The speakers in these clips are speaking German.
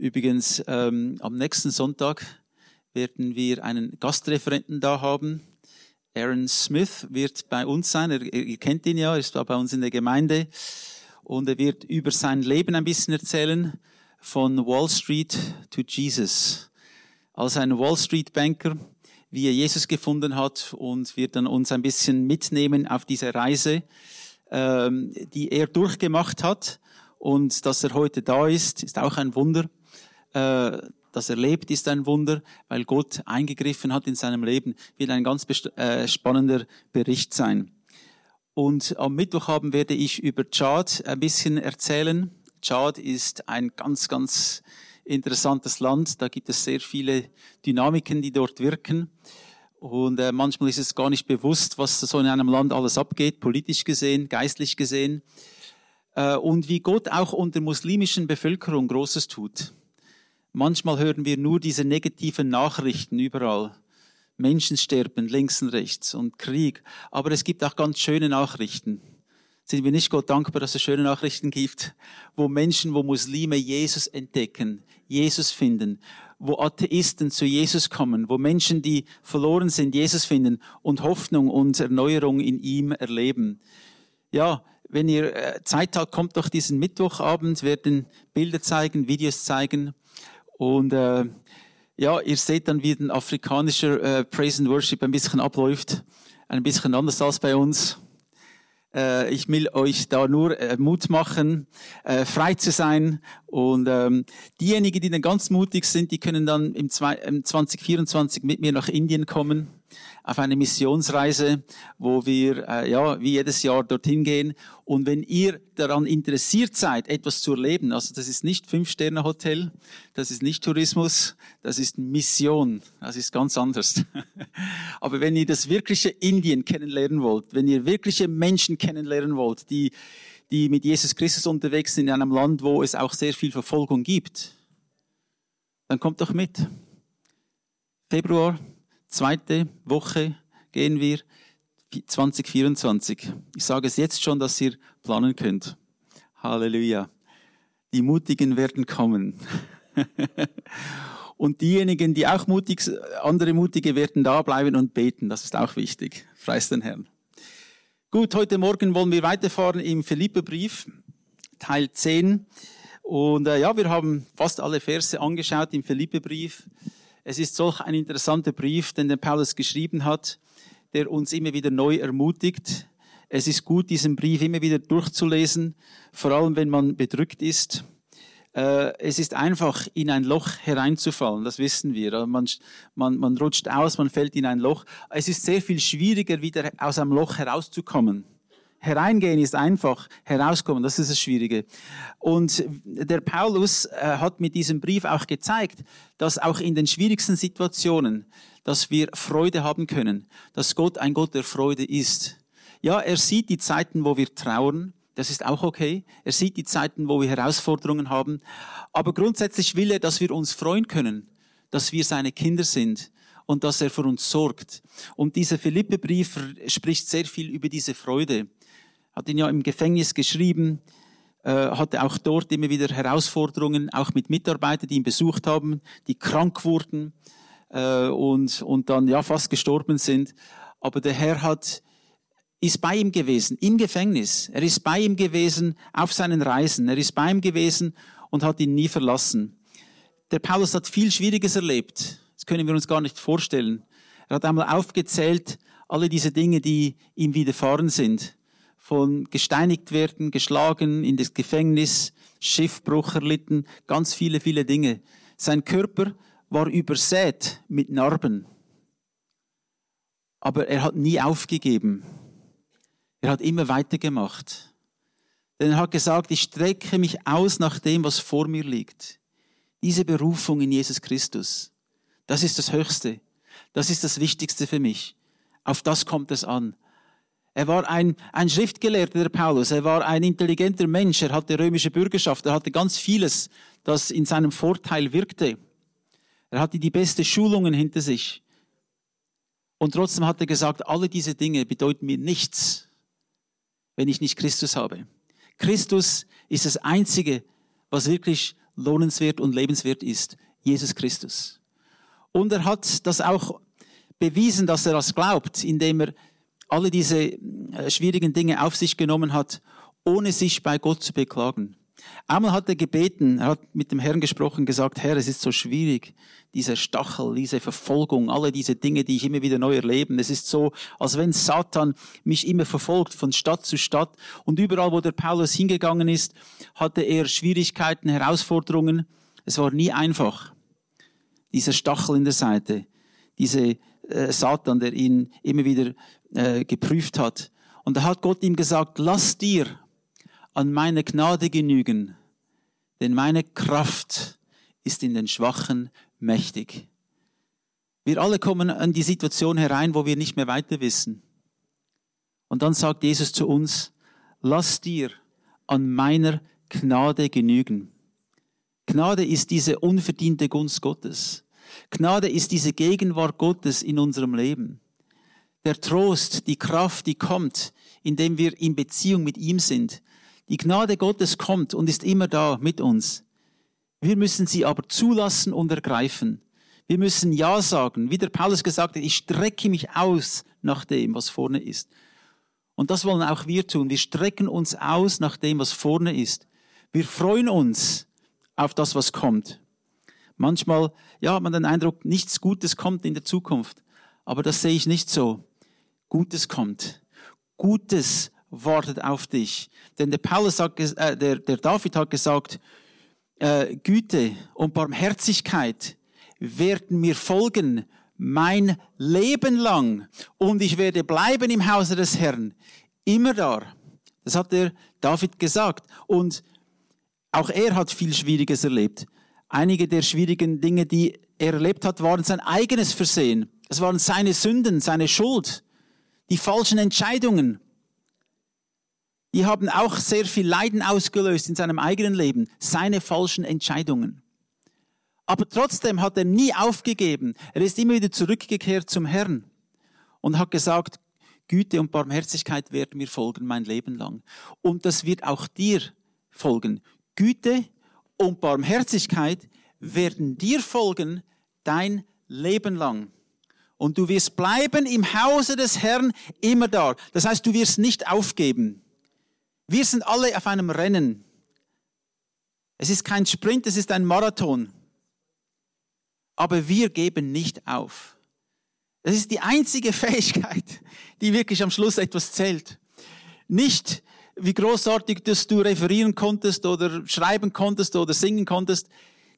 Übrigens, ähm, am nächsten Sonntag werden wir einen Gastreferenten da haben. Aaron Smith wird bei uns sein. Er, ihr kennt ihn ja, er ist bei uns in der Gemeinde. Und er wird über sein Leben ein bisschen erzählen, von Wall Street to Jesus. Als ein Wall Street Banker, wie er Jesus gefunden hat und wird dann uns ein bisschen mitnehmen auf diese Reise, ähm, die er durchgemacht hat. Und dass er heute da ist, ist auch ein Wunder. Äh, dass er lebt, ist ein Wunder, weil Gott eingegriffen hat in seinem Leben, wird ein ganz äh, spannender Bericht sein. Und am Mittwochabend werde ich über Tschad ein bisschen erzählen. Tschad ist ein ganz, ganz interessantes Land. Da gibt es sehr viele Dynamiken, die dort wirken. Und äh, manchmal ist es gar nicht bewusst, was so in einem Land alles abgeht, politisch gesehen, geistlich gesehen. Äh, und wie Gott auch unter muslimischen Bevölkerung Großes tut. Manchmal hören wir nur diese negativen Nachrichten überall. Menschen sterben links und rechts und Krieg. Aber es gibt auch ganz schöne Nachrichten. Sind wir nicht Gott dankbar, dass es schöne Nachrichten gibt, wo Menschen, wo Muslime Jesus entdecken, Jesus finden, wo Atheisten zu Jesus kommen, wo Menschen, die verloren sind, Jesus finden und Hoffnung und Erneuerung in ihm erleben. Ja, wenn ihr äh, Zeit habt, kommt doch diesen Mittwochabend, werden Bilder zeigen, Videos zeigen und äh, ja, ihr seht dann, wie ein afrikanischer äh, Praise and Worship ein bisschen abläuft. Ein bisschen anders als bei uns. Äh, ich will euch da nur äh, Mut machen, äh, frei zu sein. Und ähm, diejenigen, die dann ganz mutig sind, die können dann im, zwei, im 2024 mit mir nach Indien kommen auf eine Missionsreise, wo wir äh, ja wie jedes Jahr dorthin gehen. Und wenn ihr daran interessiert seid, etwas zu erleben, also das ist nicht Fünf-Sterne-Hotel, das ist nicht Tourismus, das ist Mission, das ist ganz anders. Aber wenn ihr das wirkliche Indien kennenlernen wollt, wenn ihr wirkliche Menschen kennenlernen wollt, die die mit Jesus Christus unterwegs sind in einem Land, wo es auch sehr viel Verfolgung gibt, dann kommt doch mit. Februar zweite Woche gehen wir 2024. Ich sage es jetzt schon, dass ihr planen könnt. Halleluja. Die Mutigen werden kommen. und diejenigen, die auch mutig, andere Mutige werden da bleiben und beten. Das ist auch wichtig. Preis den Herrn. Gut, heute Morgen wollen wir weiterfahren im Philipperbrief, Teil 10. Und äh, ja, wir haben fast alle Verse angeschaut im Philipperbrief. Es ist solch ein interessanter Brief, den der Paulus geschrieben hat, der uns immer wieder neu ermutigt. Es ist gut, diesen Brief immer wieder durchzulesen, vor allem wenn man bedrückt ist. Äh, es ist einfach, in ein Loch hereinzufallen, das wissen wir. Man, man, man rutscht aus, man fällt in ein Loch. Es ist sehr viel schwieriger, wieder aus einem Loch herauszukommen. Hereingehen ist einfach, herauskommen, das ist das Schwierige. Und der Paulus äh, hat mit diesem Brief auch gezeigt, dass auch in den schwierigsten Situationen, dass wir Freude haben können, dass Gott ein Gott der Freude ist. Ja, er sieht die Zeiten, wo wir trauern, das ist auch okay. Er sieht die Zeiten, wo wir Herausforderungen haben. Aber grundsätzlich will er, dass wir uns freuen können, dass wir seine Kinder sind und dass er für uns sorgt. Und dieser Philippe-Brief spricht sehr viel über diese Freude hat ihn ja im Gefängnis geschrieben, äh, hatte auch dort immer wieder Herausforderungen, auch mit Mitarbeitern, die ihn besucht haben, die krank wurden äh, und, und dann ja fast gestorben sind. Aber der Herr hat, ist bei ihm gewesen, im Gefängnis. Er ist bei ihm gewesen auf seinen Reisen. Er ist bei ihm gewesen und hat ihn nie verlassen. Der Paulus hat viel Schwieriges erlebt. Das können wir uns gar nicht vorstellen. Er hat einmal aufgezählt, alle diese Dinge, die ihm widerfahren sind von gesteinigt werden, geschlagen, in das Gefängnis, Schiffbruch erlitten, ganz viele, viele Dinge. Sein Körper war übersät mit Narben. Aber er hat nie aufgegeben. Er hat immer weitergemacht. Denn er hat gesagt, ich strecke mich aus nach dem, was vor mir liegt. Diese Berufung in Jesus Christus, das ist das Höchste. Das ist das Wichtigste für mich. Auf das kommt es an. Er war ein, ein Schriftgelehrter, der Paulus. Er war ein intelligenter Mensch. Er hatte römische Bürgerschaft. Er hatte ganz vieles, das in seinem Vorteil wirkte. Er hatte die beste Schulungen hinter sich. Und trotzdem hat er gesagt, alle diese Dinge bedeuten mir nichts, wenn ich nicht Christus habe. Christus ist das Einzige, was wirklich lohnenswert und lebenswert ist. Jesus Christus. Und er hat das auch bewiesen, dass er das glaubt, indem er alle diese äh, schwierigen Dinge auf sich genommen hat, ohne sich bei Gott zu beklagen. Einmal hat er gebeten, er hat mit dem Herrn gesprochen, gesagt, Herr, es ist so schwierig, dieser Stachel, diese Verfolgung, alle diese Dinge, die ich immer wieder neu erlebe. Es ist so, als wenn Satan mich immer verfolgt, von Stadt zu Stadt. Und überall, wo der Paulus hingegangen ist, hatte er Schwierigkeiten, Herausforderungen. Es war nie einfach. Dieser Stachel in der Seite, diese äh, Satan, der ihn immer wieder äh, geprüft hat. Und da hat Gott ihm gesagt, lass dir an meine Gnade genügen, denn meine Kraft ist in den Schwachen mächtig. Wir alle kommen an die Situation herein, wo wir nicht mehr weiter wissen. Und dann sagt Jesus zu uns, lass dir an meiner Gnade genügen. Gnade ist diese unverdiente Gunst Gottes. Gnade ist diese Gegenwart Gottes in unserem Leben. Der Trost, die Kraft, die kommt, indem wir in Beziehung mit ihm sind, die Gnade Gottes kommt und ist immer da mit uns. Wir müssen sie aber zulassen und ergreifen. Wir müssen Ja sagen. Wie der Paulus gesagt hat, ich strecke mich aus nach dem, was vorne ist. Und das wollen auch wir tun. Wir strecken uns aus nach dem, was vorne ist. Wir freuen uns auf das, was kommt. Manchmal, ja, hat man den Eindruck, nichts Gutes kommt in der Zukunft. Aber das sehe ich nicht so. Gutes kommt. Gutes wartet auf dich. Denn der Paulus sagt, äh, der, der David hat gesagt, äh, Güte und Barmherzigkeit werden mir folgen mein Leben lang und ich werde bleiben im Hause des Herrn. Immer da. Das hat der David gesagt. Und auch er hat viel Schwieriges erlebt. Einige der schwierigen Dinge, die er erlebt hat, waren sein eigenes Versehen. Es waren seine Sünden, seine Schuld, die falschen Entscheidungen. Die haben auch sehr viel Leiden ausgelöst in seinem eigenen Leben, seine falschen Entscheidungen. Aber trotzdem hat er nie aufgegeben. Er ist immer wieder zurückgekehrt zum Herrn und hat gesagt, Güte und Barmherzigkeit werden mir folgen mein Leben lang. Und das wird auch dir folgen. Güte und Barmherzigkeit werden dir folgen dein Leben lang. Und du wirst bleiben im Hause des Herrn immer da. Das heißt, du wirst nicht aufgeben. Wir sind alle auf einem Rennen. Es ist kein Sprint, es ist ein Marathon. Aber wir geben nicht auf. Das ist die einzige Fähigkeit, die wirklich am Schluss etwas zählt. Nicht, wie großartig dass du referieren konntest oder schreiben konntest oder singen konntest.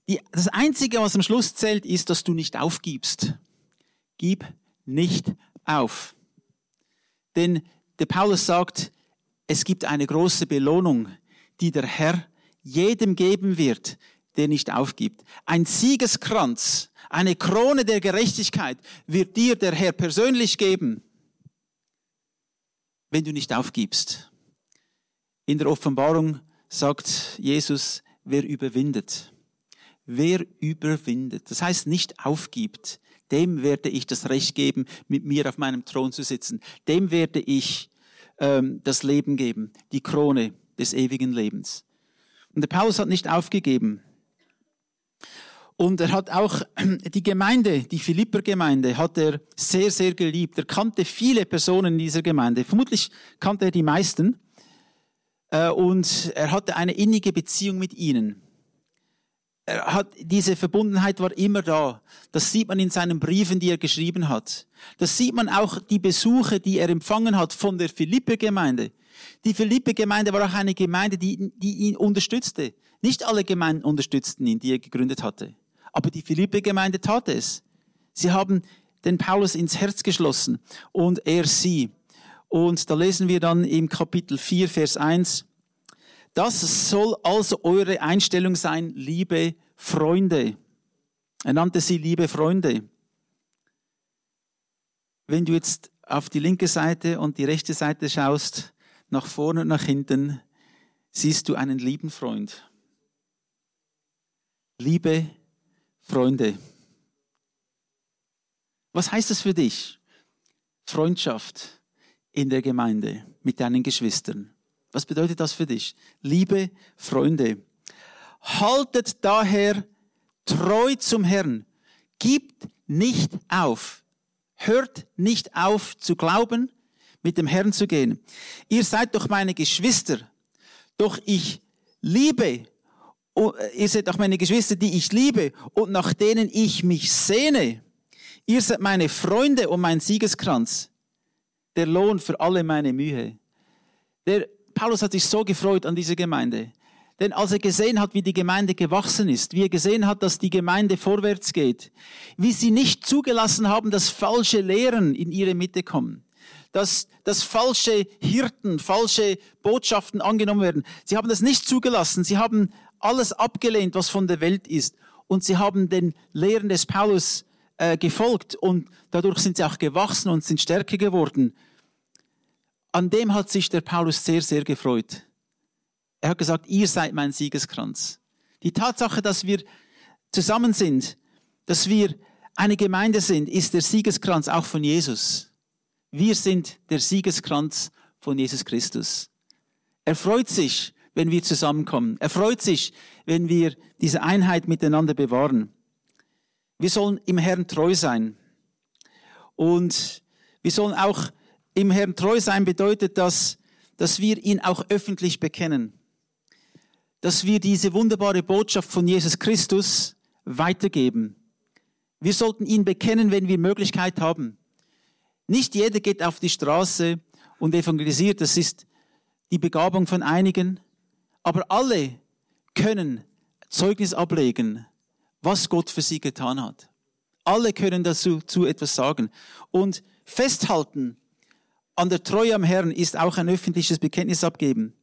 Die, das Einzige, was am Schluss zählt, ist, dass du nicht aufgibst. Gib nicht auf. Denn der Paulus sagt, es gibt eine große Belohnung, die der Herr jedem geben wird, der nicht aufgibt. Ein Siegeskranz, eine Krone der Gerechtigkeit wird dir der Herr persönlich geben, wenn du nicht aufgibst. In der Offenbarung sagt Jesus, wer überwindet. Wer überwindet. Das heißt nicht aufgibt. Dem werde ich das Recht geben, mit mir auf meinem Thron zu sitzen. Dem werde ich ähm, das Leben geben, die Krone des ewigen Lebens. Und der Paulus hat nicht aufgegeben. Und er hat auch die Gemeinde, die Philipper-Gemeinde, hat er sehr, sehr geliebt. Er kannte viele Personen in dieser Gemeinde. Vermutlich kannte er die meisten. Äh, und er hatte eine innige Beziehung mit ihnen er hat, diese Verbundenheit war immer da. Das sieht man in seinen Briefen, die er geschrieben hat. Das sieht man auch die Besuche, die er empfangen hat von der Philippe-Gemeinde. Die Philippe-Gemeinde war auch eine Gemeinde, die, die ihn unterstützte. Nicht alle Gemeinden unterstützten ihn, die er gegründet hatte. Aber die Philippe-Gemeinde tat es. Sie haben den Paulus ins Herz geschlossen und er sie. Und da lesen wir dann im Kapitel 4, Vers 1, das soll also eure Einstellung sein, liebe Freunde. Er nannte sie liebe Freunde. Wenn du jetzt auf die linke Seite und die rechte Seite schaust, nach vorne und nach hinten, siehst du einen lieben Freund. Liebe Freunde. Was heißt das für dich? Freundschaft in der Gemeinde mit deinen Geschwistern. Was bedeutet das für dich? Liebe Freunde. haltet daher treu zum Herrn. Gibt nicht auf. Hört nicht auf zu glauben, mit dem Herrn zu gehen. Ihr seid doch meine Geschwister. Doch ich liebe, oh, ihr seid doch meine Geschwister, die ich liebe und nach denen ich mich sehne. Ihr seid meine Freunde und mein Siegeskranz. Der Lohn für alle meine Mühe. Der Paulus hat sich so gefreut an diese Gemeinde. Denn als er gesehen hat, wie die Gemeinde gewachsen ist, wie er gesehen hat, dass die Gemeinde vorwärts geht, wie sie nicht zugelassen haben, dass falsche Lehren in ihre Mitte kommen, dass, dass falsche Hirten, falsche Botschaften angenommen werden. Sie haben das nicht zugelassen. Sie haben alles abgelehnt, was von der Welt ist. Und sie haben den Lehren des Paulus äh, gefolgt und dadurch sind sie auch gewachsen und sind stärker geworden. An dem hat sich der Paulus sehr, sehr gefreut. Er hat gesagt, ihr seid mein Siegeskranz. Die Tatsache, dass wir zusammen sind, dass wir eine Gemeinde sind, ist der Siegeskranz auch von Jesus. Wir sind der Siegeskranz von Jesus Christus. Er freut sich, wenn wir zusammenkommen. Er freut sich, wenn wir diese Einheit miteinander bewahren. Wir sollen im Herrn treu sein. Und wir sollen auch im Herrn treu sein bedeutet das, dass wir ihn auch öffentlich bekennen. Dass wir diese wunderbare Botschaft von Jesus Christus weitergeben. Wir sollten ihn bekennen, wenn wir Möglichkeit haben. Nicht jeder geht auf die Straße und evangelisiert, das ist die Begabung von einigen, aber alle können Zeugnis ablegen, was Gott für sie getan hat. Alle können dazu zu etwas sagen. Und festhalten an der Treue am Herrn ist auch ein öffentliches Bekenntnis abgeben.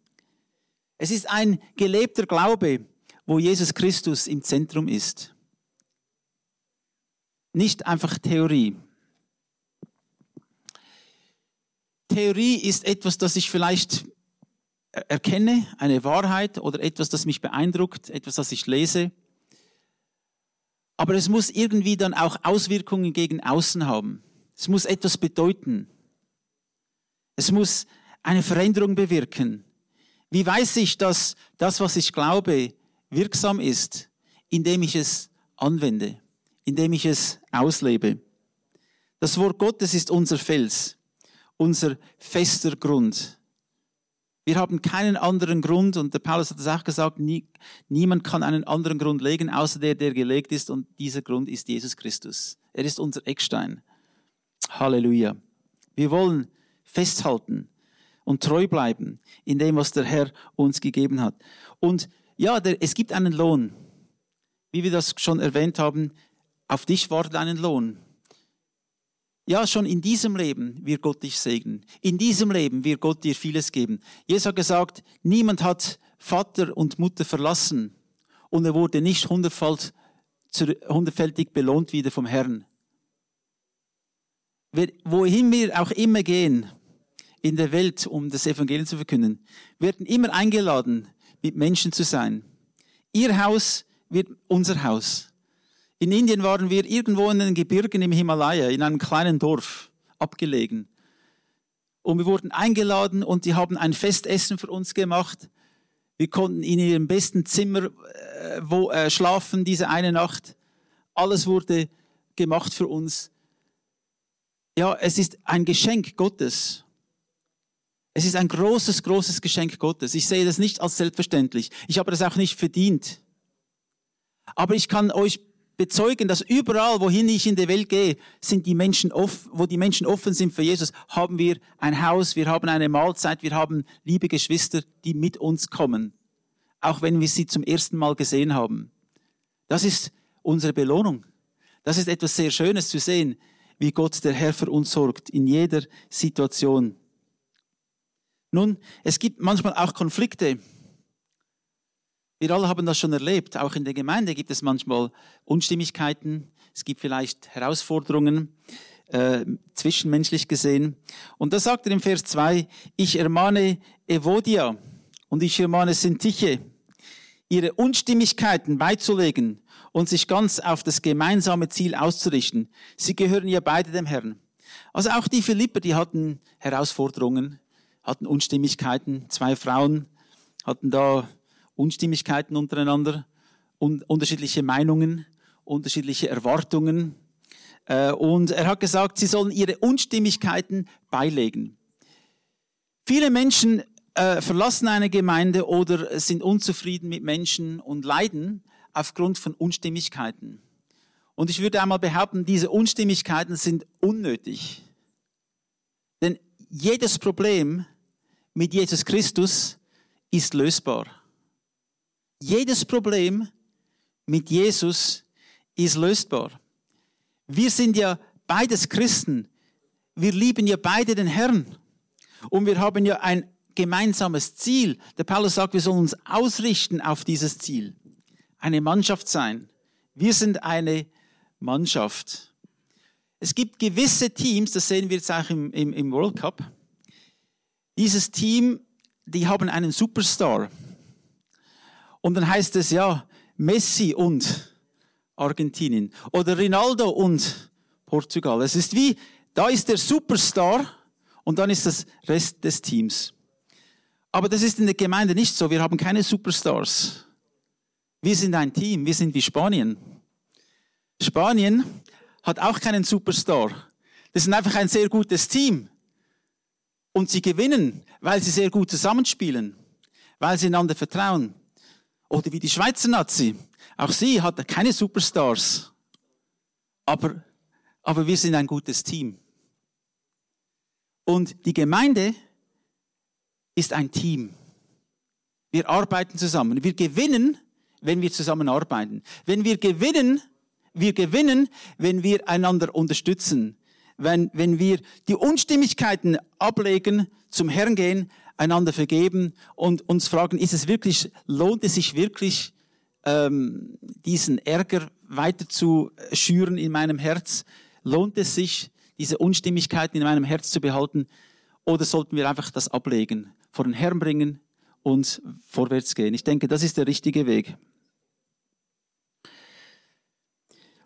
Es ist ein gelebter Glaube, wo Jesus Christus im Zentrum ist. Nicht einfach Theorie. Theorie ist etwas, das ich vielleicht erkenne, eine Wahrheit oder etwas, das mich beeindruckt, etwas, das ich lese. Aber es muss irgendwie dann auch Auswirkungen gegen außen haben. Es muss etwas bedeuten. Es muss eine Veränderung bewirken. Wie weiß ich, dass das, was ich glaube, wirksam ist, indem ich es anwende, indem ich es auslebe? Das Wort Gottes ist unser Fels, unser fester Grund. Wir haben keinen anderen Grund, und der Paulus hat es auch gesagt, nie, niemand kann einen anderen Grund legen, außer der, der gelegt ist, und dieser Grund ist Jesus Christus. Er ist unser Eckstein. Halleluja. Wir wollen festhalten und treu bleiben in dem, was der Herr uns gegeben hat. Und ja, der, es gibt einen Lohn. Wie wir das schon erwähnt haben, auf dich wartet einen Lohn. Ja, schon in diesem Leben wird Gott dich segnen. In diesem Leben wird Gott dir vieles geben. Jesus hat gesagt, niemand hat Vater und Mutter verlassen und er wurde nicht hundertfältig belohnt wieder vom Herrn. Wohin wir auch immer gehen, in der Welt, um das Evangelium zu verkünden, werden immer eingeladen, mit Menschen zu sein. Ihr Haus wird unser Haus. In Indien waren wir irgendwo in den Gebirgen im Himalaya, in einem kleinen Dorf, abgelegen. Und wir wurden eingeladen und die haben ein Festessen für uns gemacht. Wir konnten in ihrem besten Zimmer äh, wo, äh, schlafen diese eine Nacht. Alles wurde gemacht für uns. Ja, es ist ein Geschenk Gottes. Es ist ein großes, großes Geschenk Gottes. Ich sehe das nicht als selbstverständlich. Ich habe das auch nicht verdient. Aber ich kann euch bezeugen, dass überall, wohin ich in der Welt gehe, sind die Menschen offen, wo die Menschen offen sind für Jesus, haben wir ein Haus, wir haben eine Mahlzeit, wir haben liebe Geschwister, die mit uns kommen. Auch wenn wir sie zum ersten Mal gesehen haben. Das ist unsere Belohnung. Das ist etwas sehr Schönes zu sehen, wie Gott der Herr für uns sorgt in jeder Situation. Nun, es gibt manchmal auch Konflikte. Wir alle haben das schon erlebt. Auch in der Gemeinde gibt es manchmal Unstimmigkeiten. Es gibt vielleicht Herausforderungen, äh, zwischenmenschlich gesehen. Und da sagt er im Vers 2, ich ermahne Evodia und ich ermahne Sintiche, ihre Unstimmigkeiten beizulegen und sich ganz auf das gemeinsame Ziel auszurichten. Sie gehören ja beide dem Herrn. Also auch die Philipper, die hatten Herausforderungen hatten Unstimmigkeiten. Zwei Frauen hatten da Unstimmigkeiten untereinander, un unterschiedliche Meinungen, unterschiedliche Erwartungen. Äh, und er hat gesagt, sie sollen ihre Unstimmigkeiten beilegen. Viele Menschen äh, verlassen eine Gemeinde oder sind unzufrieden mit Menschen und leiden aufgrund von Unstimmigkeiten. Und ich würde einmal behaupten, diese Unstimmigkeiten sind unnötig. Jedes Problem mit Jesus Christus ist lösbar. Jedes Problem mit Jesus ist lösbar. Wir sind ja beides Christen. Wir lieben ja beide den Herrn. Und wir haben ja ein gemeinsames Ziel. Der Paulus sagt, wir sollen uns ausrichten auf dieses Ziel. Eine Mannschaft sein. Wir sind eine Mannschaft. Es gibt gewisse Teams, das sehen wir jetzt auch im, im, im World Cup. Dieses Team, die haben einen Superstar. Und dann heißt es ja, Messi und Argentinien oder Ronaldo und Portugal. Es ist wie, da ist der Superstar und dann ist das Rest des Teams. Aber das ist in der Gemeinde nicht so. Wir haben keine Superstars. Wir sind ein Team. Wir sind wie Spanien. Spanien hat auch keinen Superstar. Das ist einfach ein sehr gutes Team. Und sie gewinnen, weil sie sehr gut zusammenspielen, weil sie einander vertrauen. Oder wie die Schweizer Nazi. Auch sie hat keine Superstars. Aber, aber wir sind ein gutes Team. Und die Gemeinde ist ein Team. Wir arbeiten zusammen. Wir gewinnen, wenn wir zusammenarbeiten. Wenn wir gewinnen, wir gewinnen, wenn wir einander unterstützen. Wenn, wenn wir die Unstimmigkeiten ablegen, zum Herrn gehen, einander vergeben und uns fragen, ist es wirklich, lohnt es sich wirklich, ähm, diesen Ärger weiter zu schüren in meinem Herz? Lohnt es sich, diese Unstimmigkeiten in meinem Herz zu behalten? Oder sollten wir einfach das ablegen, vor den Herrn bringen und vorwärts gehen? Ich denke, das ist der richtige Weg.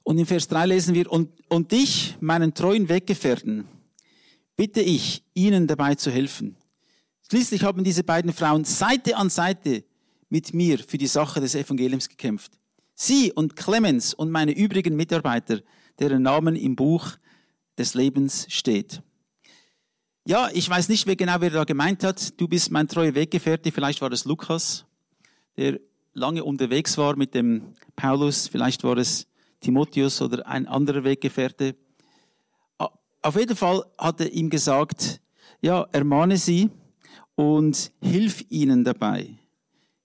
Und in Vers 3 lesen wir, und, und dich, meinen treuen Weggefährten, bitte ich, ihnen dabei zu helfen. Schließlich haben diese beiden Frauen Seite an Seite mit mir für die Sache des Evangeliums gekämpft. Sie und Clemens und meine übrigen Mitarbeiter, deren Namen im Buch des Lebens steht. Ja, ich weiß nicht mehr genau, wer da gemeint hat. Du bist mein treuer Weggefährte. Vielleicht war es Lukas, der lange unterwegs war mit dem Paulus. Vielleicht war es Timotheus oder ein anderer Weggefährte. Auf jeden Fall hat er ihm gesagt, ja, ermahne sie und hilf ihnen dabei.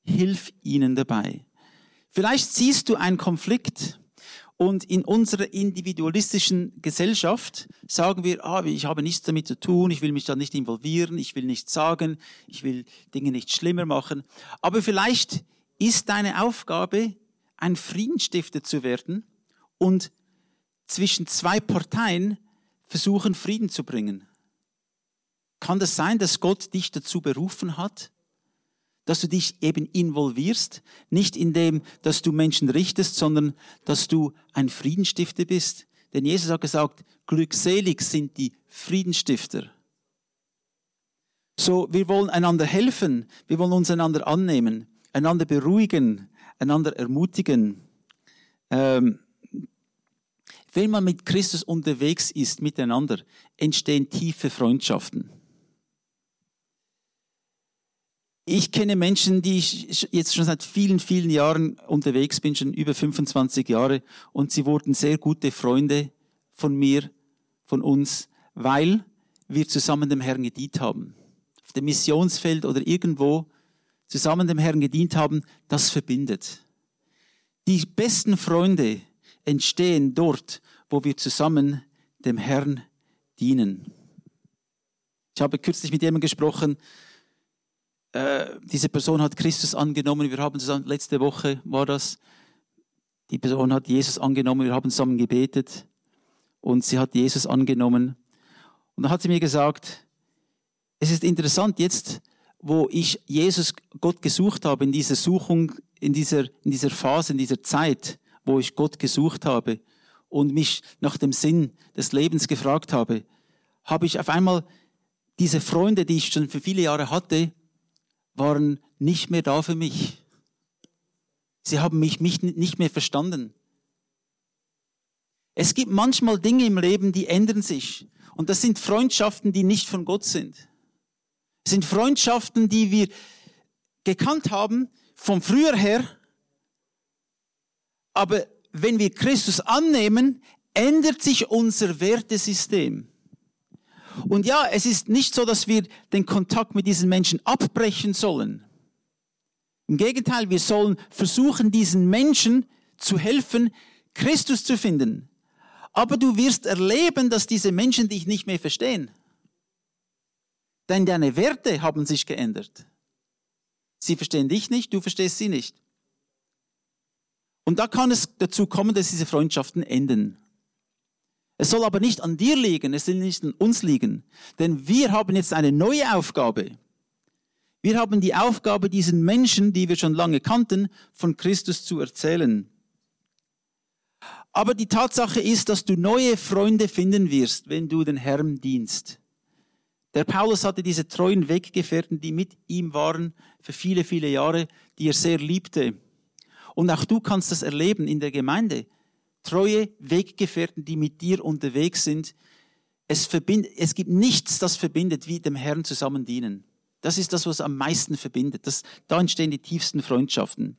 Hilf ihnen dabei. Vielleicht siehst du einen Konflikt und in unserer individualistischen Gesellschaft sagen wir, ah, ich habe nichts damit zu tun, ich will mich da nicht involvieren, ich will nichts sagen, ich will Dinge nicht schlimmer machen. Aber vielleicht ist deine Aufgabe, ein Friedensstifter zu werden und zwischen zwei Parteien versuchen, Frieden zu bringen. Kann das sein, dass Gott dich dazu berufen hat? Dass du dich eben involvierst, nicht in dem, dass du Menschen richtest, sondern dass du ein Friedensstifter bist. Denn Jesus hat gesagt, glückselig sind die Friedensstifter. So, wir wollen einander helfen, wir wollen uns einander annehmen, einander beruhigen, einander ermutigen. Ähm, wenn man mit Christus unterwegs ist, miteinander, entstehen tiefe Freundschaften. Ich kenne Menschen, die ich jetzt schon seit vielen, vielen Jahren unterwegs bin, schon über 25 Jahre, und sie wurden sehr gute Freunde von mir, von uns, weil wir zusammen dem Herrn gedient haben. Auf dem Missionsfeld oder irgendwo zusammen dem Herrn gedient haben, das verbindet. Die besten Freunde entstehen dort, wo wir zusammen dem Herrn dienen. Ich habe kürzlich mit jemandem gesprochen, äh, diese Person hat Christus angenommen, wir haben zusammen, letzte Woche war das, die Person hat Jesus angenommen, wir haben zusammen gebetet und sie hat Jesus angenommen. Und dann hat sie mir gesagt, es ist interessant jetzt, wo ich Jesus, Gott gesucht habe, in dieser Suchung, in dieser, in dieser Phase, in dieser Zeit, wo ich Gott gesucht habe und mich nach dem Sinn des Lebens gefragt habe, habe ich auf einmal diese Freunde, die ich schon für viele Jahre hatte, waren nicht mehr da für mich. Sie haben mich, mich nicht mehr verstanden. Es gibt manchmal Dinge im Leben, die ändern sich. Und das sind Freundschaften, die nicht von Gott sind. Es sind Freundschaften, die wir gekannt haben von früher her. Aber wenn wir Christus annehmen, ändert sich unser Wertesystem. Und ja, es ist nicht so, dass wir den Kontakt mit diesen Menschen abbrechen sollen. Im Gegenteil, wir sollen versuchen, diesen Menschen zu helfen, Christus zu finden. Aber du wirst erleben, dass diese Menschen dich nicht mehr verstehen. Denn deine Werte haben sich geändert. Sie verstehen dich nicht, du verstehst sie nicht. Und da kann es dazu kommen, dass diese Freundschaften enden. Es soll aber nicht an dir liegen, es soll nicht an uns liegen. Denn wir haben jetzt eine neue Aufgabe. Wir haben die Aufgabe, diesen Menschen, die wir schon lange kannten, von Christus zu erzählen. Aber die Tatsache ist, dass du neue Freunde finden wirst, wenn du den Herrn dienst. Der Paulus hatte diese treuen Weggefährten, die mit ihm waren für viele, viele Jahre, die er sehr liebte. Und auch du kannst das erleben in der Gemeinde. Treue Weggefährten, die mit dir unterwegs sind. Es, verbindet, es gibt nichts, das verbindet, wie dem Herrn zusammen dienen. Das ist das, was am meisten verbindet. Das, da entstehen die tiefsten Freundschaften.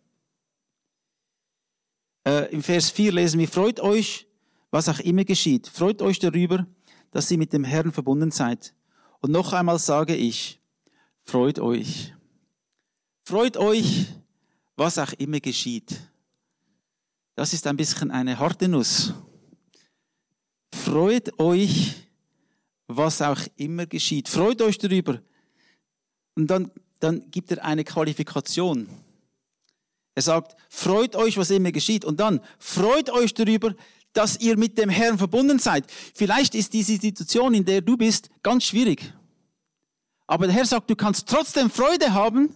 Äh, Im Vers 4 lesen wir, freut euch, was auch immer geschieht. Freut euch darüber, dass ihr mit dem Herrn verbunden seid. Und noch einmal sage ich, freut euch. Freut euch, was auch immer geschieht. Das ist ein bisschen eine harte Nuss. Freut euch, was auch immer geschieht. Freut euch darüber. Und dann, dann gibt er eine Qualifikation. Er sagt, freut euch, was immer geschieht. Und dann, freut euch darüber, dass ihr mit dem Herrn verbunden seid. Vielleicht ist diese Situation, in der du bist, ganz schwierig. Aber der Herr sagt, du kannst trotzdem Freude haben,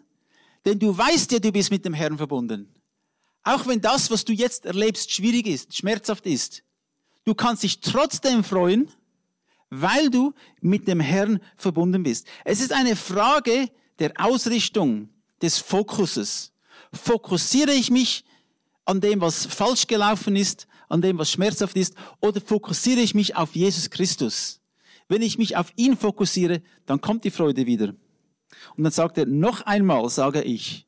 denn du weißt ja, du bist mit dem Herrn verbunden. Auch wenn das, was du jetzt erlebst, schwierig ist, schmerzhaft ist. Du kannst dich trotzdem freuen, weil du mit dem Herrn verbunden bist. Es ist eine Frage der Ausrichtung, des Fokuses. Fokussiere ich mich an dem, was falsch gelaufen ist, an dem, was schmerzhaft ist, oder fokussiere ich mich auf Jesus Christus? Wenn ich mich auf ihn fokussiere, dann kommt die Freude wieder. Und dann sagt er, noch einmal sage ich,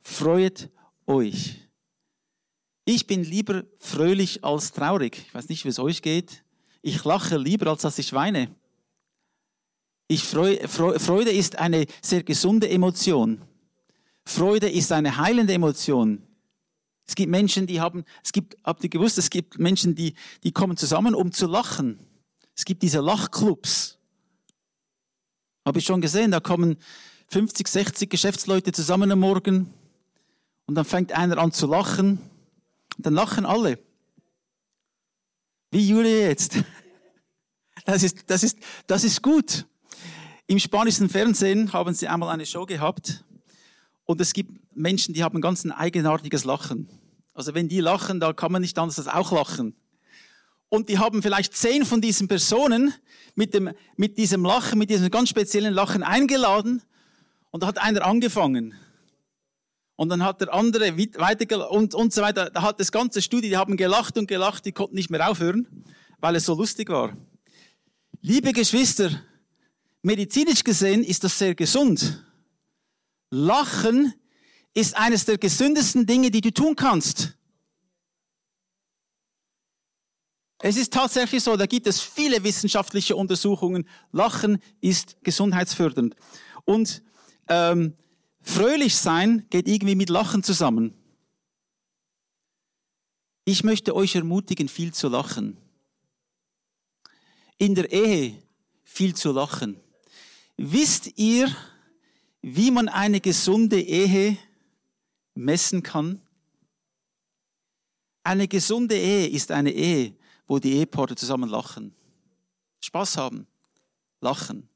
freut euch. Ich bin lieber fröhlich als traurig. Ich weiß nicht, wie es euch geht. Ich lache lieber, als dass ich weine. Ich freu, Freude ist eine sehr gesunde Emotion. Freude ist eine heilende Emotion. Es gibt Menschen, die haben, es gibt, habt ihr gewusst, es gibt Menschen, die, die kommen zusammen, um zu lachen. Es gibt diese Lachclubs. Habe ich schon gesehen, da kommen 50, 60 Geschäftsleute zusammen am Morgen und dann fängt einer an zu lachen und dann lachen alle. Wie Julia jetzt. Das ist, das ist, das ist gut. Im spanischen Fernsehen haben sie einmal eine Show gehabt und es gibt Menschen, die haben ganz ein eigenartiges Lachen. Also wenn die lachen, da kann man nicht anders als auch lachen. Und die haben vielleicht zehn von diesen Personen mit, dem, mit diesem Lachen, mit diesem ganz speziellen Lachen eingeladen. Und da hat einer angefangen. Und dann hat der andere weiter und, und so weiter. Da hat das ganze Studio, die haben gelacht und gelacht, die konnten nicht mehr aufhören, weil es so lustig war. Liebe Geschwister, medizinisch gesehen ist das sehr gesund. Lachen ist eines der gesündesten Dinge, die du tun kannst. Es ist tatsächlich so, da gibt es viele wissenschaftliche Untersuchungen. Lachen ist gesundheitsfördernd. Und ähm, fröhlich sein geht irgendwie mit Lachen zusammen. Ich möchte euch ermutigen, viel zu lachen. In der Ehe viel zu lachen. Wisst ihr, wie man eine gesunde Ehe messen kann? Eine gesunde Ehe ist eine Ehe, wo die Ehepaare zusammen lachen. Spaß haben. Lachen.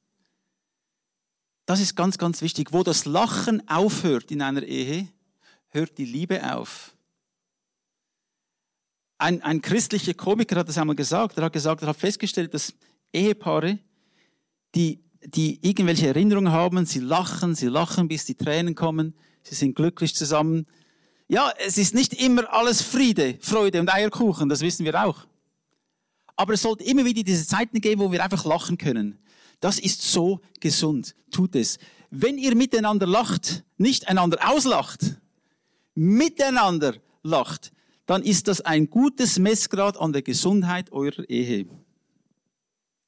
Das ist ganz, ganz wichtig. Wo das Lachen aufhört in einer Ehe, hört die Liebe auf. Ein, ein christlicher Komiker hat das einmal gesagt. Er hat gesagt, er hat festgestellt, dass Ehepaare, die die irgendwelche Erinnerungen haben, sie lachen, sie lachen, bis die Tränen kommen, sie sind glücklich zusammen. Ja, es ist nicht immer alles Friede, Freude und Eierkuchen, das wissen wir auch. Aber es sollte immer wieder diese Zeiten geben, wo wir einfach lachen können. Das ist so gesund. Tut es. Wenn ihr miteinander lacht, nicht einander auslacht, miteinander lacht, dann ist das ein gutes Messgrad an der Gesundheit eurer Ehe.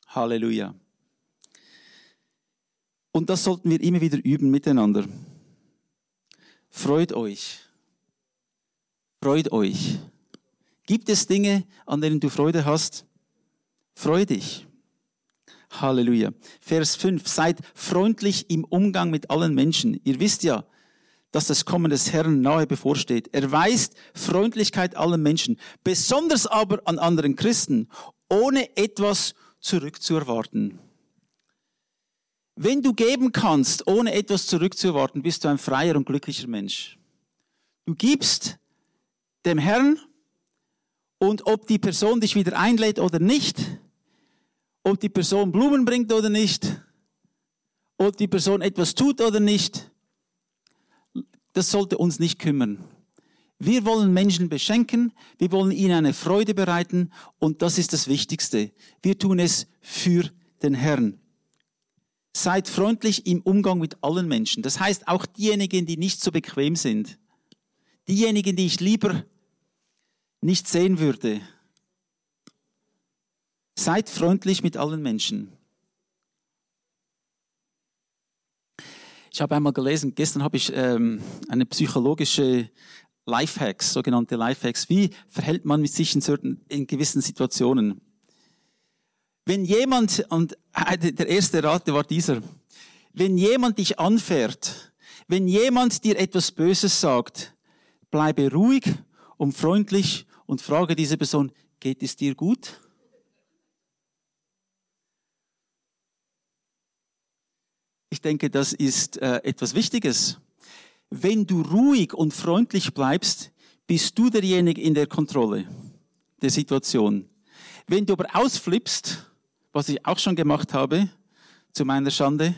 Halleluja. Und das sollten wir immer wieder üben miteinander. Freut euch. Freut euch. Gibt es Dinge, an denen du Freude hast? Freu dich. Halleluja. Vers 5. Seid freundlich im Umgang mit allen Menschen. Ihr wisst ja, dass das Kommen des Herrn nahe bevorsteht. Er weist Freundlichkeit allen Menschen, besonders aber an anderen Christen, ohne etwas zurückzuerwarten. Wenn du geben kannst, ohne etwas zurückzuerwarten, bist du ein freier und glücklicher Mensch. Du gibst dem Herrn und ob die Person dich wieder einlädt oder nicht, ob die Person Blumen bringt oder nicht, ob die Person etwas tut oder nicht, das sollte uns nicht kümmern. Wir wollen Menschen beschenken, wir wollen ihnen eine Freude bereiten und das ist das Wichtigste. Wir tun es für den Herrn. Seid freundlich im Umgang mit allen Menschen. Das heißt auch diejenigen, die nicht so bequem sind. Diejenigen, die ich lieber nicht sehen würde. Seid freundlich mit allen Menschen. Ich habe einmal gelesen, gestern habe ich ähm, eine psychologische Lifehacks, sogenannte Lifehacks. Wie verhält man sich in, certain, in gewissen Situationen? Wenn jemand, und äh, der erste Rat war dieser, wenn jemand dich anfährt, wenn jemand dir etwas Böses sagt, bleibe ruhig und freundlich und frage diese Person, geht es dir gut? Ich denke, das ist äh, etwas Wichtiges. Wenn du ruhig und freundlich bleibst, bist du derjenige in der Kontrolle der Situation. Wenn du aber ausflippst, was ich auch schon gemacht habe, zu meiner Schande,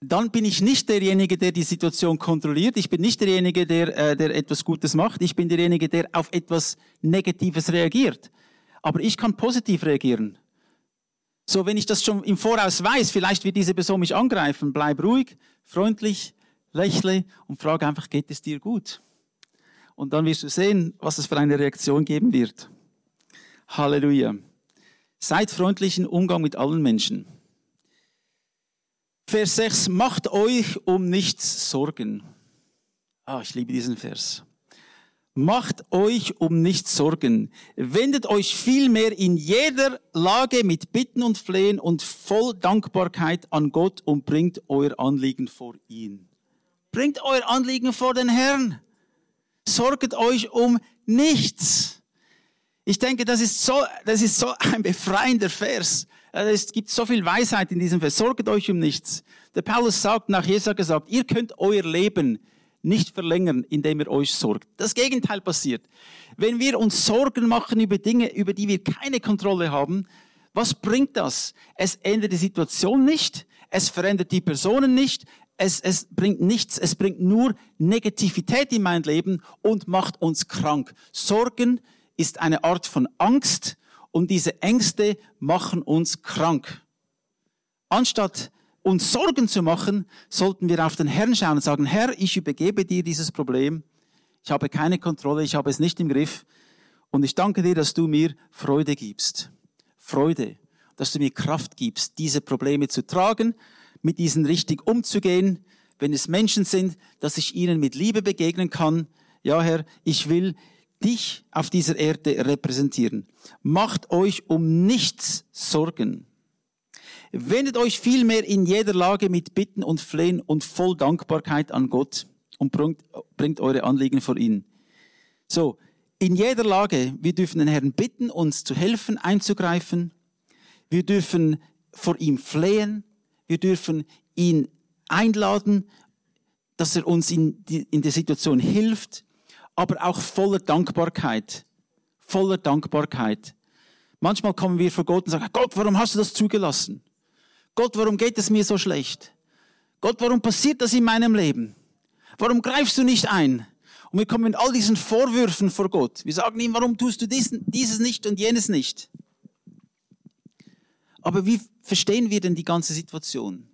dann bin ich nicht derjenige, der die Situation kontrolliert. Ich bin nicht derjenige, der, äh, der etwas Gutes macht. Ich bin derjenige, der auf etwas Negatives reagiert. Aber ich kann positiv reagieren. So, wenn ich das schon im Voraus weiß, vielleicht wird diese Person mich angreifen, bleib ruhig, freundlich, lächle und frage einfach, geht es dir gut? Und dann wirst du sehen, was es für eine Reaktion geben wird. Halleluja. Seid freundlich im Umgang mit allen Menschen. Vers 6, macht euch um nichts Sorgen. Ah, ich liebe diesen Vers. Macht euch um nichts Sorgen. Wendet euch vielmehr in jeder Lage mit Bitten und Flehen und voll Dankbarkeit an Gott und bringt euer Anliegen vor ihn. Bringt euer Anliegen vor den Herrn. Sorget euch um nichts. Ich denke, das ist so, das ist so ein befreiender Vers. Es gibt so viel Weisheit in diesem Vers. Sorget euch um nichts. Der Paulus sagt, nach Jesus gesagt, ihr könnt euer Leben nicht verlängern, indem ihr euch sorgt. Das Gegenteil passiert. Wenn wir uns Sorgen machen über Dinge, über die wir keine Kontrolle haben, was bringt das? Es ändert die Situation nicht, es verändert die Personen nicht, es, es bringt nichts, es bringt nur Negativität in mein Leben und macht uns krank. Sorgen ist eine Art von Angst und diese Ängste machen uns krank. Anstatt uns Sorgen zu machen, sollten wir auf den Herrn schauen und sagen, Herr, ich übergebe dir dieses Problem. Ich habe keine Kontrolle, ich habe es nicht im Griff. Und ich danke dir, dass du mir Freude gibst. Freude, dass du mir Kraft gibst, diese Probleme zu tragen, mit diesen richtig umzugehen. Wenn es Menschen sind, dass ich ihnen mit Liebe begegnen kann. Ja, Herr, ich will dich auf dieser Erde repräsentieren. Macht euch um nichts Sorgen. Wendet euch vielmehr in jeder Lage mit Bitten und Flehen und voll Dankbarkeit an Gott und bringt, bringt eure Anliegen vor ihn. So, in jeder Lage, wir dürfen den Herrn bitten, uns zu helfen, einzugreifen. Wir dürfen vor ihm flehen. Wir dürfen ihn einladen, dass er uns in, die, in der Situation hilft, aber auch voller Dankbarkeit. Voller Dankbarkeit. Manchmal kommen wir vor Gott und sagen, Gott, warum hast du das zugelassen? Gott, warum geht es mir so schlecht? Gott, warum passiert das in meinem Leben? Warum greifst du nicht ein? Und wir kommen mit all diesen Vorwürfen vor Gott. Wir sagen ihm, warum tust du dieses nicht und jenes nicht? Aber wie verstehen wir denn die ganze Situation?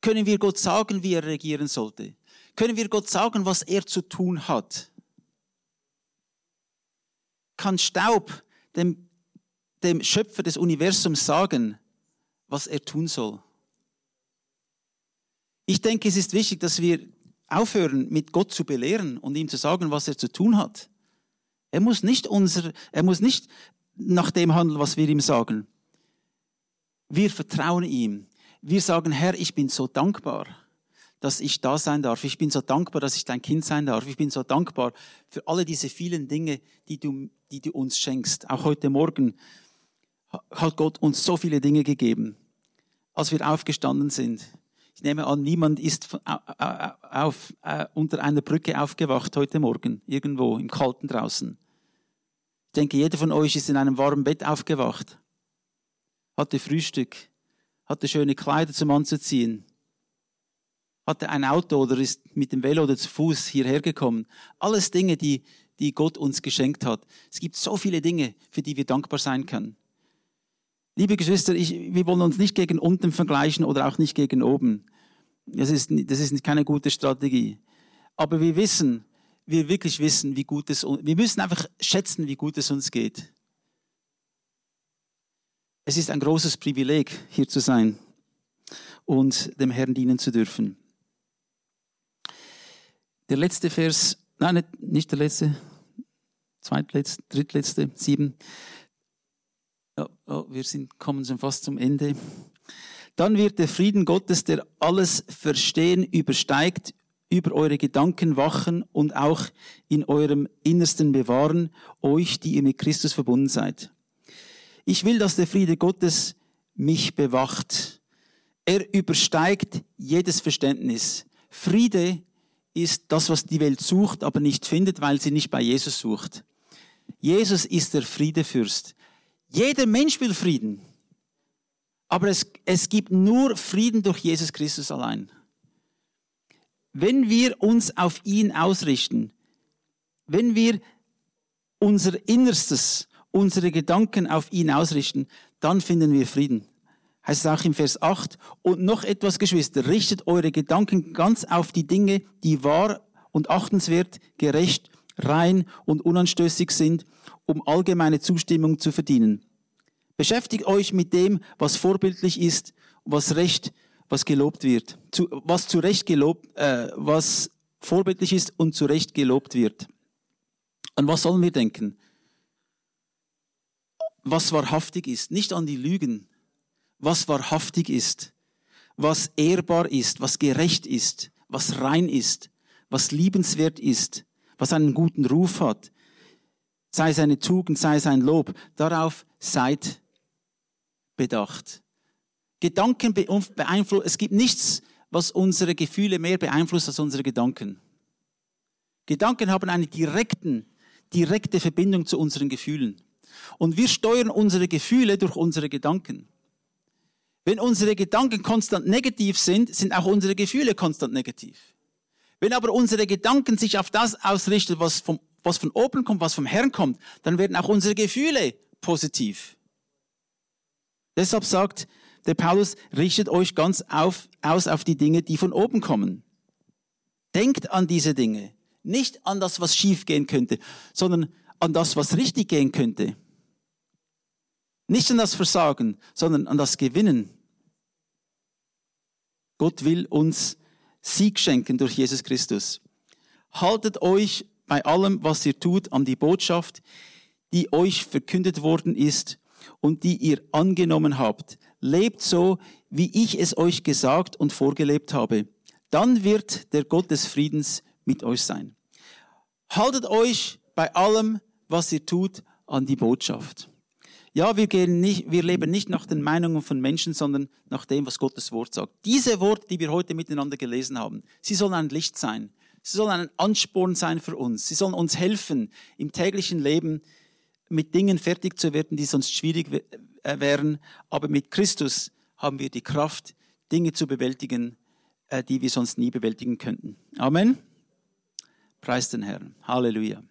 Können wir Gott sagen, wie er regieren sollte? Können wir Gott sagen, was er zu tun hat? Kann Staub dem, dem Schöpfer des Universums sagen, was er tun soll? Ich denke, es ist wichtig, dass wir aufhören, mit Gott zu belehren und ihm zu sagen, was er zu tun hat. Er muss nicht unser, er muss nicht nach dem handeln, was wir ihm sagen. Wir vertrauen ihm. Wir sagen, Herr, ich bin so dankbar, dass ich da sein darf. Ich bin so dankbar, dass ich dein Kind sein darf. Ich bin so dankbar für alle diese vielen Dinge, die du, die du uns schenkst. Auch heute Morgen hat Gott uns so viele Dinge gegeben, als wir aufgestanden sind. Ich nehme an, niemand ist auf, äh, unter einer Brücke aufgewacht heute Morgen, irgendwo im Kalten draußen. Ich denke, jeder von euch ist in einem warmen Bett aufgewacht, hatte Frühstück, hatte schöne Kleider zum Anzuziehen, hatte ein Auto oder ist mit dem Velo oder zu Fuß hierher gekommen. Alles Dinge, die, die Gott uns geschenkt hat. Es gibt so viele Dinge, für die wir dankbar sein können. Liebe Geschwister, ich, wir wollen uns nicht gegen unten vergleichen oder auch nicht gegen oben. Das ist, das ist keine gute Strategie. Aber wir wissen, wir wirklich wissen, wie gut es uns, wir müssen einfach schätzen, wie gut es uns geht. Es ist ein großes Privileg, hier zu sein und dem Herrn dienen zu dürfen. Der letzte Vers, nein, nicht der letzte, zweitletzte, drittletzte, sieben. Oh, oh, wir sind, kommen schon fast zum Ende. Dann wird der Frieden Gottes, der alles Verstehen übersteigt, über eure Gedanken wachen und auch in eurem Innersten bewahren, euch, die ihr mit Christus verbunden seid. Ich will, dass der Friede Gottes mich bewacht. Er übersteigt jedes Verständnis. Friede ist das, was die Welt sucht, aber nicht findet, weil sie nicht bei Jesus sucht. Jesus ist der Friedefürst. Jeder Mensch will Frieden. Aber es, es gibt nur Frieden durch Jesus Christus allein. Wenn wir uns auf ihn ausrichten, wenn wir unser Innerstes, unsere Gedanken auf ihn ausrichten, dann finden wir Frieden. Heißt es auch im Vers 8. Und noch etwas, Geschwister, richtet eure Gedanken ganz auf die Dinge, die wahr und achtenswert, gerecht, rein und unanstößig sind, um allgemeine Zustimmung zu verdienen. Beschäftigt euch mit dem, was vorbildlich ist, was recht, was gelobt wird, zu, was zu Recht gelobt, äh, was vorbildlich ist und zu Recht gelobt wird. An was sollen wir denken? Was wahrhaftig ist, nicht an die Lügen. Was wahrhaftig ist, was ehrbar ist, was gerecht ist, was rein ist, was liebenswert ist, was einen guten Ruf hat, sei seine Tugend, sei sein Lob, darauf seid bedacht. Gedanken beeinflussen, es gibt nichts, was unsere Gefühle mehr beeinflusst als unsere Gedanken. Gedanken haben eine direkten, direkte Verbindung zu unseren Gefühlen. Und wir steuern unsere Gefühle durch unsere Gedanken. Wenn unsere Gedanken konstant negativ sind, sind auch unsere Gefühle konstant negativ. Wenn aber unsere Gedanken sich auf das ausrichten, was, vom, was von oben kommt, was vom Herrn kommt, dann werden auch unsere Gefühle positiv. Deshalb sagt der Paulus, richtet euch ganz auf, aus auf die Dinge, die von oben kommen. Denkt an diese Dinge. Nicht an das, was schief gehen könnte, sondern an das, was richtig gehen könnte. Nicht an das Versagen, sondern an das Gewinnen. Gott will uns Sieg schenken durch Jesus Christus. Haltet euch bei allem, was ihr tut, an die Botschaft, die euch verkündet worden ist und die ihr angenommen habt. Lebt so, wie ich es euch gesagt und vorgelebt habe. Dann wird der Gott des Friedens mit euch sein. Haltet euch bei allem, was ihr tut, an die Botschaft. Ja, wir, gehen nicht, wir leben nicht nach den Meinungen von Menschen, sondern nach dem, was Gottes Wort sagt. Diese Worte, die wir heute miteinander gelesen haben, sie sollen ein Licht sein. Sie sollen ein Ansporn sein für uns. Sie sollen uns helfen, im täglichen Leben mit Dingen fertig zu werden, die sonst schwierig äh, wären. Aber mit Christus haben wir die Kraft, Dinge zu bewältigen, äh, die wir sonst nie bewältigen könnten. Amen. Preis den Herrn. Halleluja.